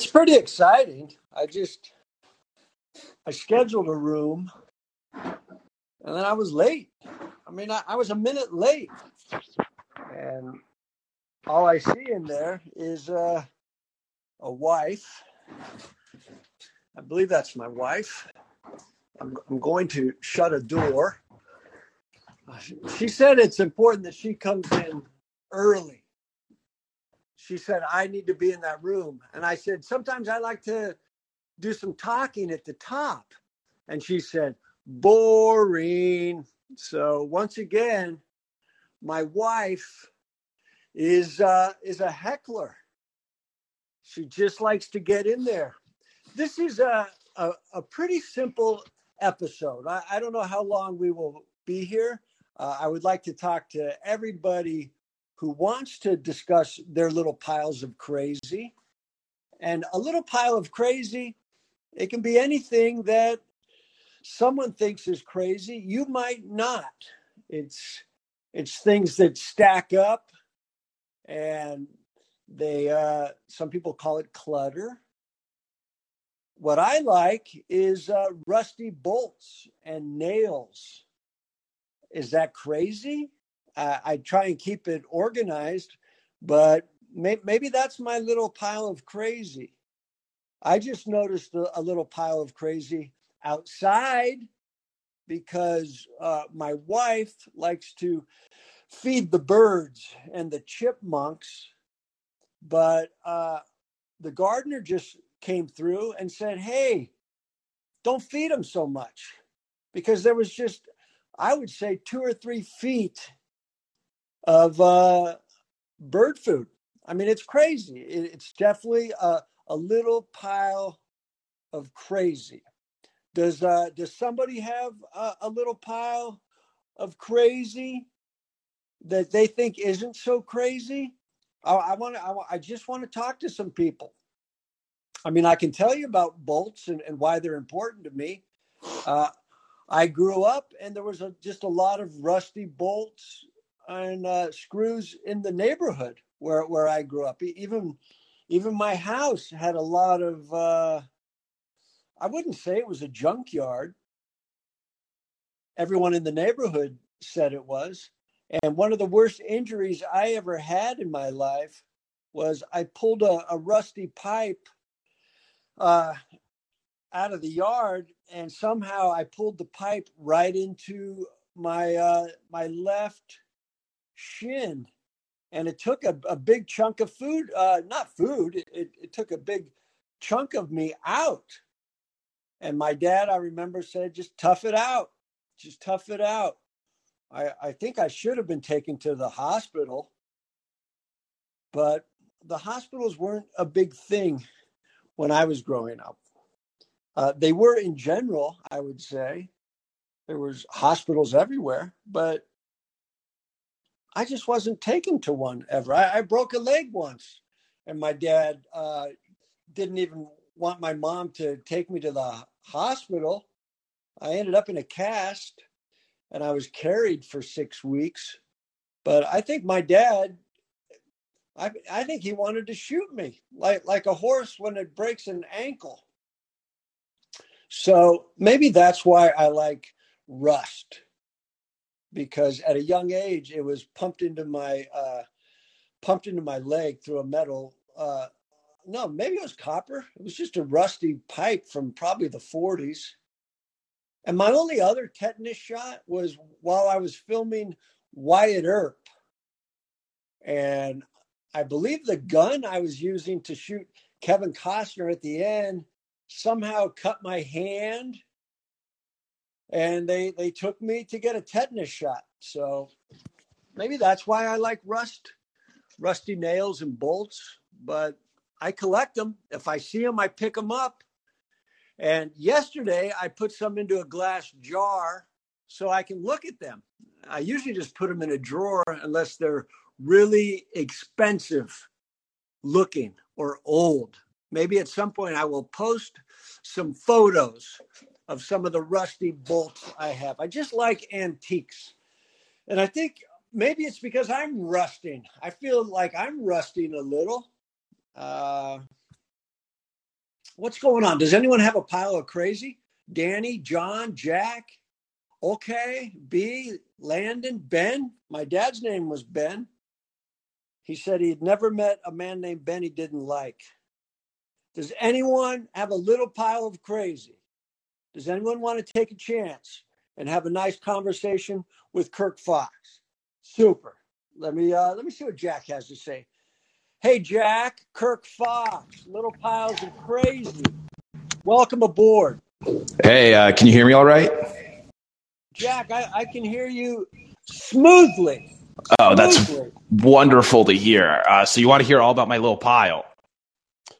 It's pretty exciting. I just I scheduled a room and then I was late. I mean, I, I was a minute late. And all I see in there is uh, a wife. I believe that's my wife. I'm, I'm going to shut a door. She said it's important that she comes in early. She said, I need to be in that room. And I said, sometimes I like to do some talking at the top. And she said, boring. So once again, my wife is uh, is a heckler. She just likes to get in there. This is a a, a pretty simple episode. I, I, don't know how long we will be here. Uh, I would like to talk to everybody who wants to discuss their little piles of crazy. And a little pile of crazy, it can be anything that someone thinks is crazy. You might not. It's it's things that stack up and they uh, some people call it clutter what i like is uh, rusty bolts and nails is that crazy uh, i try and keep it organized but may- maybe that's my little pile of crazy i just noticed a, a little pile of crazy outside because uh, my wife likes to feed the birds and the chipmunks. But uh, the gardener just came through and said, Hey, don't feed them so much. Because there was just, I would say, two or three feet of uh, bird food. I mean, it's crazy. It's definitely a, a little pile of crazy. Does uh, does somebody have a, a little pile of crazy? that they think isn't so crazy. I, I want to. I, I, just want to talk to some people. I mean, I can tell you about bolts and, and why they're important to me. Uh, I grew up and there was a, just a lot of rusty bolts and uh, screws in the neighborhood where where I grew up. Even even my house had a lot of. Uh, I wouldn't say it was a junkyard. Everyone in the neighborhood said it was and one of the worst injuries I ever had in my life was I pulled a, a rusty pipe uh, out of the yard, and somehow I pulled the pipe right into my uh, my left shin, and it took a, a big chunk of food, uh, not food, it, it took a big chunk of me out. And my dad, I remember, said, "Just tough it out, just tough it out." I, I think I should have been taken to the hospital, but the hospitals weren't a big thing when I was growing up. Uh, they were in general, I would say. There was hospitals everywhere, but I just wasn't taken to one ever. I, I broke a leg once, and my dad uh, didn't even want my mom to take me to the hospital. I ended up in a cast and I was carried for six weeks. But I think my dad, I, I think he wanted to shoot me like, like a horse when it breaks an ankle. So maybe that's why I like rust because at a young age it was pumped into my uh, pumped into my leg through a metal uh, no maybe it was copper it was just a rusty pipe from probably the 40s and my only other tetanus shot was while I was filming Wyatt Earp. And I believe the gun I was using to shoot Kevin Costner at the end somehow cut my hand. And they, they took me to get a tetanus shot. So maybe that's why I like rust, rusty nails and bolts. But I collect them. If I see them, I pick them up and yesterday I put some into a glass jar so I can look at them. I usually just put them in a drawer unless they're really expensive looking or old. Maybe at some point I will post some photos of some of the rusty bolts I have. I just like antiques. And I think maybe it's because I'm rusting. I feel like I'm rusting a little. Uh, What's going on? Does anyone have a pile of crazy? Danny, John, Jack, okay, B, Landon, Ben. My dad's name was Ben. He said he'd never met a man named Ben he didn't like. Does anyone have a little pile of crazy? Does anyone want to take a chance and have a nice conversation with Kirk Fox? Super. Let me uh, let me see what Jack has to say. Hey Jack, Kirk Fox, little piles of crazy. Welcome aboard. Hey, uh, can you hear me all right? Jack, I, I can hear you smoothly. Oh, that's Smoothly. wonderful to hear. Uh, so you want to hear all about my little pile?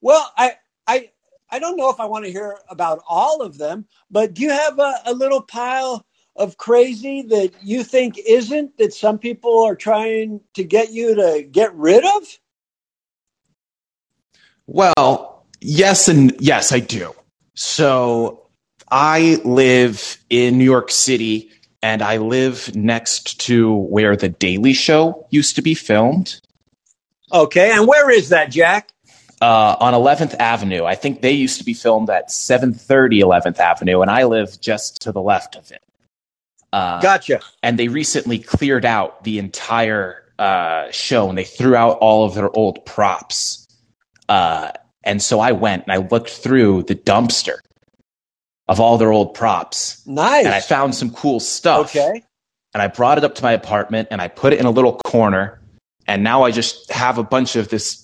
Well, I I I don't know if I want to hear about all of them, but do you have a, a little pile of crazy that you think isn't that some people are trying to get you to get rid of? Well, yes and yes, I do. So I live in New York City and I live next to where the Daily Show used to be filmed Okay, and where is that, Jack? Uh, on 11th Avenue. I think they used to be filmed at 730 11th Avenue, and I live just to the left of it. Uh, Gotcha. and they recently cleared out the entire uh, show and they threw out all of their old props. Uh, and so I went and I looked through the dumpster of all their old props Nice. and I found some cool stuff. okay. And I brought it up to my apartment and I put it in a little corner. And now I just have a bunch of this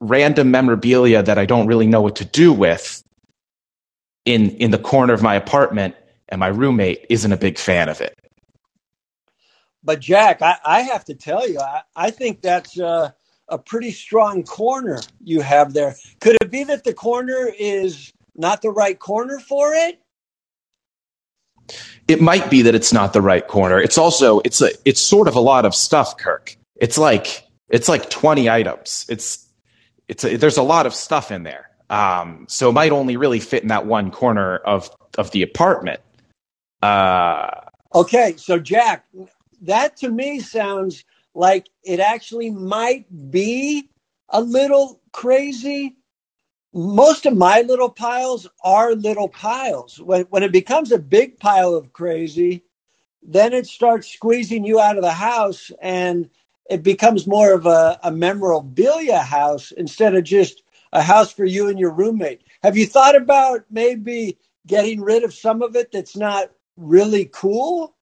random memorabilia that I don't really know what to do with in in the corner of my apartment. And my roommate isn't a big fan of it. But Jack, I, I have to tell you, I, I think that's uh, a pretty strong corner you have there. Could it be that the corner is not the right corner for it? it might be that it's not the right corner. It's also it's a it's sort of a lot of stuff, Kirk. It's like it's like twenty items. It's it's a, there's a lot of stuff in there. Um, so it might only really fit in that one corner of of the apartment. Uh, Okay, so Jack, that to me sounds like it actually might be a little crazy. Most of my little piles are little piles. When, when it becomes a big pile of crazy, then it starts squeezing you out of the house and it becomes more of a, a memorabilia house instead of just a house for you and your roommate. Have you thought about maybe getting rid of some of it that's not really cool?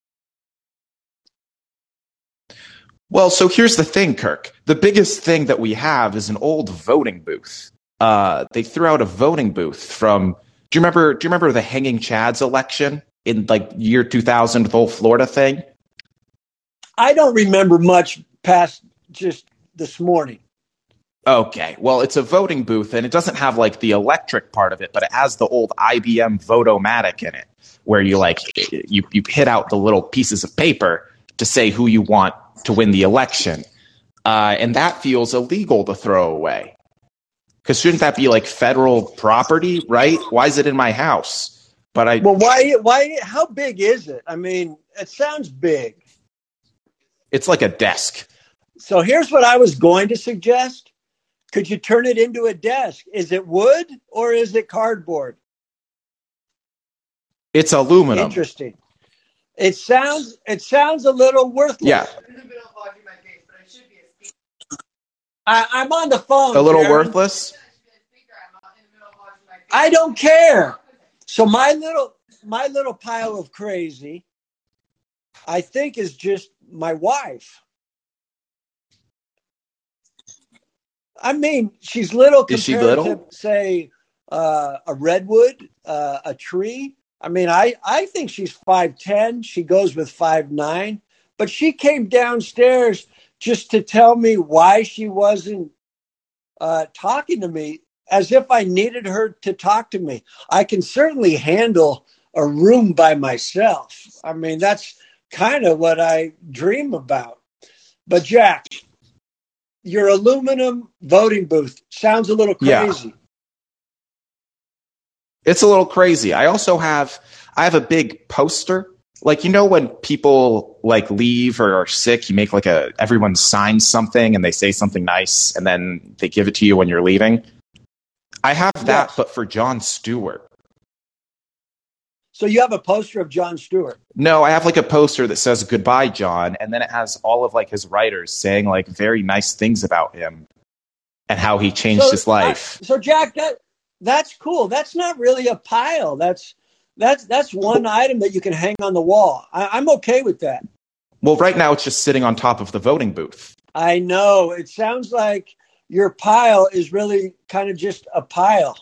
well, so here's the thing, Kirk. The biggest thing that we have is an old voting booth. Uh, they threw out a voting booth from. Do you remember? Do you remember the Hanging Chads election in like year 2000 the whole Florida thing? I don't remember much past just this morning. Okay. Well, it's a voting booth and it doesn't have like the electric part of it, but it has the old IBM Votomatic in it where you like you you hit out the little pieces of paper to say who you want to win the election. Uh, and that feels illegal to throw away. Cuz shouldn't that be like federal property, right? Why is it in my house? But I Well, why? Why? How big is it? I mean, it sounds big. it's like a desk. So here's what I was going to suggest. Could you turn it into a desk? Is it wood or is it cardboard? It's aluminum. Interesting. It sounds. It sounds a little worthless. Yeah. I, I'm on the phone. A little Sharon. worthless. I don't care. So my little my little pile of crazy, I think, is just my wife. I mean, she's little Is she compared little? to say uh, a redwood, uh, a tree. I mean, I I think she's five ten. She goes with five nine, but she came downstairs just to tell me why she wasn't uh, talking to me as if I needed her to talk to me. I can certainly handle a room by myself. I mean, that's kind of what I dream about. But Jack, your aluminum voting booth sounds a little crazy. Yeah. It's a little crazy. I also have I have a big poster. Like you know when people like leave or are sick, you make like a everyone signs something and they say something nice and then they give it to you when you're leaving. I have that, but for Jon Stewart. So you have a poster of Jon Stewart. No, I have like a poster that says goodbye, Jon, and then it has all of like his writers saying like very nice things about him and how he changed So, his life. so Jack, that that's cool. That's not really a pile. That's that's that's one item that you can hang on the wall. I, I'm okay with that. Well, right now it's just sitting on top of the voting booth. I know it sounds like your pile is really kind of just a pile.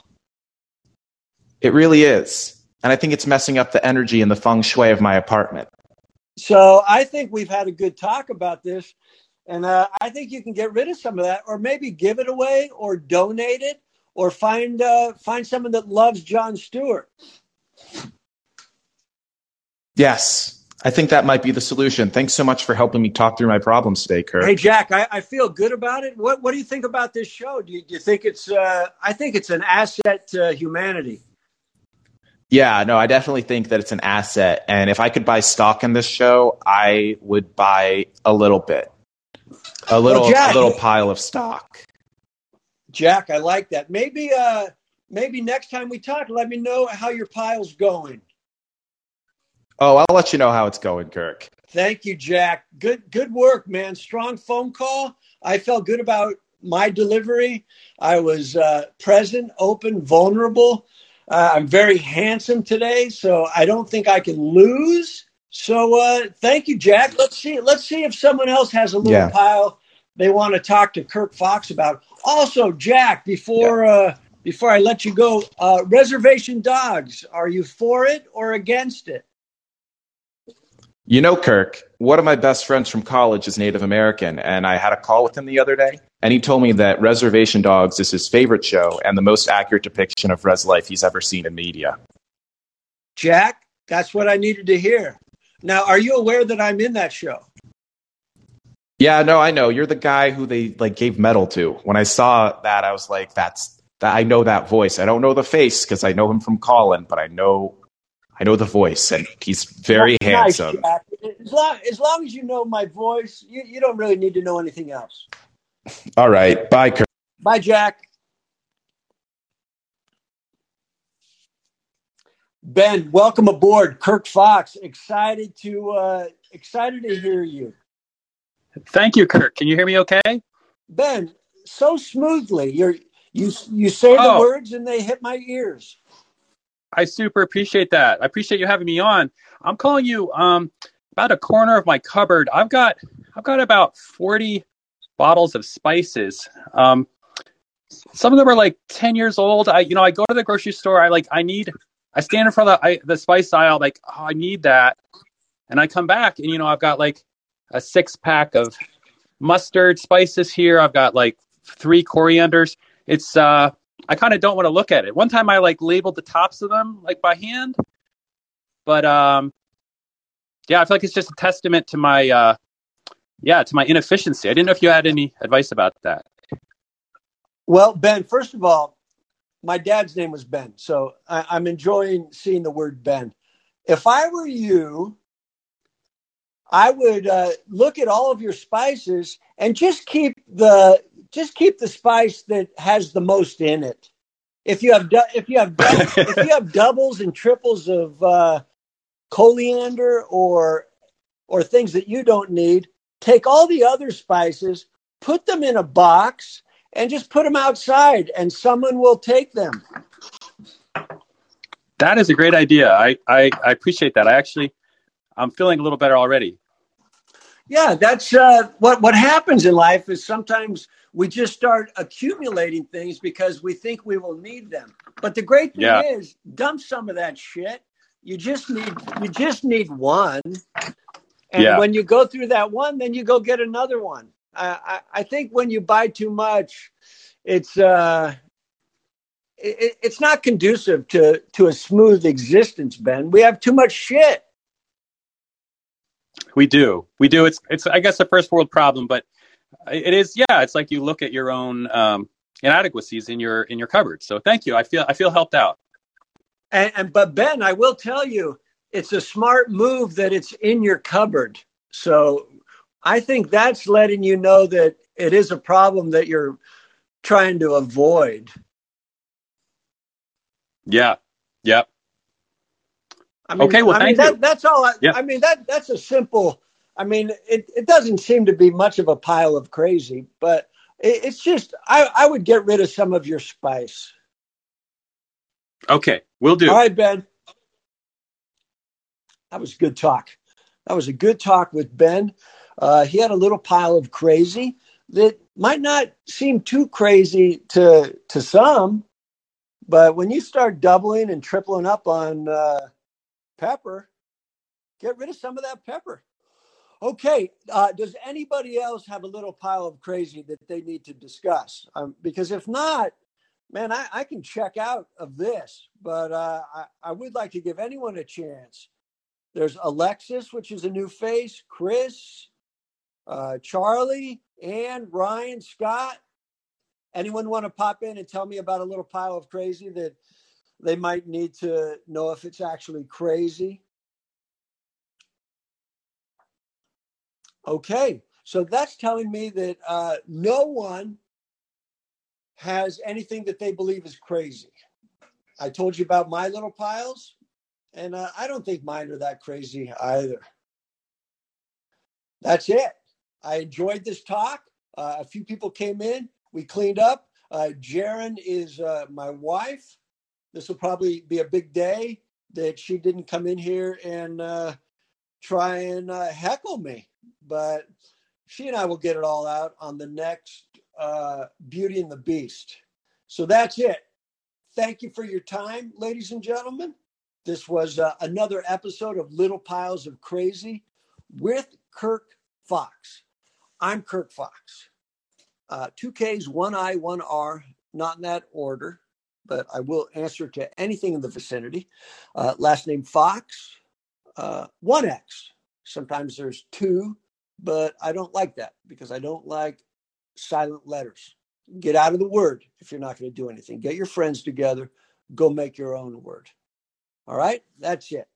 It really is. And I think it's messing up the energy and the feng shui of my apartment. So I think we've had a good talk about this, and uh, I think you can get rid of some of that, or maybe give it away, or donate it, or find uh, find someone that loves Jon Stewart. Yes, I think that might be the solution. Thanks so much for helping me talk through my problems today, Kurt. Hey Jack, I, I feel good about it. What what do you think about this show? Do you, do you think it's? Uh, I think it's an asset to humanity. Yeah, no, I definitely think that it's an asset. And if I could buy stock in this show, I would buy a little bit. A little Jack- a little pile of stock. Jack, I like that. Maybe uh, maybe next time we talk, let me know how your pile's going. Oh, I'll let you know how it's going, Kirk. Thank you, Jack. Good good work, man. Strong phone call. I felt good about my delivery. I was uh, present, open, vulnerable. Uh, I'm very handsome today, so I don't think I can lose. So uh, thank you, Jack. Let's see. Let's see if someone else has a little Yeah. pile they want to talk to Kirk Fox about. Also, Jack, before uh, before I let you go, uh, reservation dogs. Are you for it or against it? You know, Kirk, one of my best friends from college is Native American, and I had a call with him the other day, and he told me that Reservation Dogs is his favorite show and the most accurate depiction of res life he's ever seen in media. Jack, that's what I needed to hear. Now, are you aware that I'm in that show? Yeah, no, I know. You're the guy who they like gave medal to. When I saw that, I was like, that's that I know that voice. I don't know the face because I know him from Callin, but I know I know the voice, and he's very Nice, handsome. Jack. As long, as long as you know my voice, you, you don't really need to know anything else. All right. Bye, Kirk. Bye, Jack. Ben, welcome aboard. Kirk Fox, excited to uh, excited to hear you. Thank you, Kirk. Can you hear me okay? Ben, so smoothly. You're you you say the Oh. words and they hit my ears. I super appreciate that. I appreciate you having me on. I'm calling you um, about a corner of my cupboard. I've got I've got about 40 bottles of spices. Um, some of them are like 10 years old. I you know I go to the grocery store. I like I need I stand in front of the, I, the spice aisle like oh, I need that, and I come back and you know I've got like a six pack of mustard spices here. I've got like three corianders. It's uh I kind of don't want to look at it. One time I like labeled the tops of them like by hand, but um, yeah, I feel like it's just a testament to my uh, yeah, to my inefficiency. I didn't know if you had any advice about that. Well, Ben, first of all, my dad's name was Ben, so I, I'm enjoying seeing the word Ben. If I were you, I would uh, look at all of your spices and just keep the just keep the spice that has the most in it. If you have du- if you have dou- if you have doubles and triples of uh, coriander or or things that you don't need, take all the other spices, put them in a box, and just put them outside, and someone will take them. That is a great idea. I, I, I appreciate that. I actually, I'm feeling a little better already. Yeah, that's uh, what what happens in life. Is sometimes we just start accumulating things because we think we will need them. But the great thing Yeah. is, dump some of that shit. You just need you just need one, and Yeah. when you go through that one, then you go get another one. I, I, I think when you buy too much, it's uh, it, it's not conducive to to a smooth existence. Ben, we have too much shit. We do, we do. It's, it's, I guess, a first world problem, but it is. Yeah, it's like you look at your own um, inadequacies in your in your cupboard. So thank you. I feel, I feel helped out. And, and but Ben, I will tell you, it's a smart move that it's in your cupboard. So I think that's letting you know that it is a problem that you're trying to avoid. Yeah. Yep. I mean, Okay, well, I mean, that, you. That's all. I, Yeah. I mean, that that's a simple. I mean, it, it doesn't seem to be much of a pile of crazy, but it, it's just I, I would get rid of some of your spice. Okay. We'll do. All right, Ben. That was good talk. That was a good talk with Ben. Uh, he had a little pile of crazy that might not seem too crazy to to some, but when you start doubling and tripling up on uh, pepper, get rid of some of that pepper. Okay. Uh, does anybody else have a little pile of crazy that they need to discuss? Um, because if not, man, I, I can check out of this, but uh, I, I would like to give anyone a chance. There's Alexis, which is a new face, Chris, uh, Charlie, and Ryan, Scott. Anyone want to pop in and tell me about a little pile of crazy that they might need to know if it's actually crazy? Okay, so that's telling me that uh, no one has anything that they believe is crazy. I told you about my little piles, and uh, I don't think mine are that crazy either. That's it. I enjoyed this talk. Uh, a few people came in. We cleaned up. Uh, Jaren is uh, my wife. This will probably be a big day that she didn't come in here and uh, try and uh, heckle me, but she and I will get it all out on the next uh, Beauty and the Beast. So that's it. Thank you for your time, ladies and gentlemen. This was uh, another episode of Little Piles of Crazy with Kirk Fox. I'm Kirk Fox. Uh, two Ks, one I, one R, not in that order, but I will answer to anything in the vicinity. Uh, last name Fox, uh, one X. Sometimes there's two, but I don't like that because I don't like silent letters. Get out of the word if you're not going to do anything. Get your friends together, go make your own word. All right, that's it.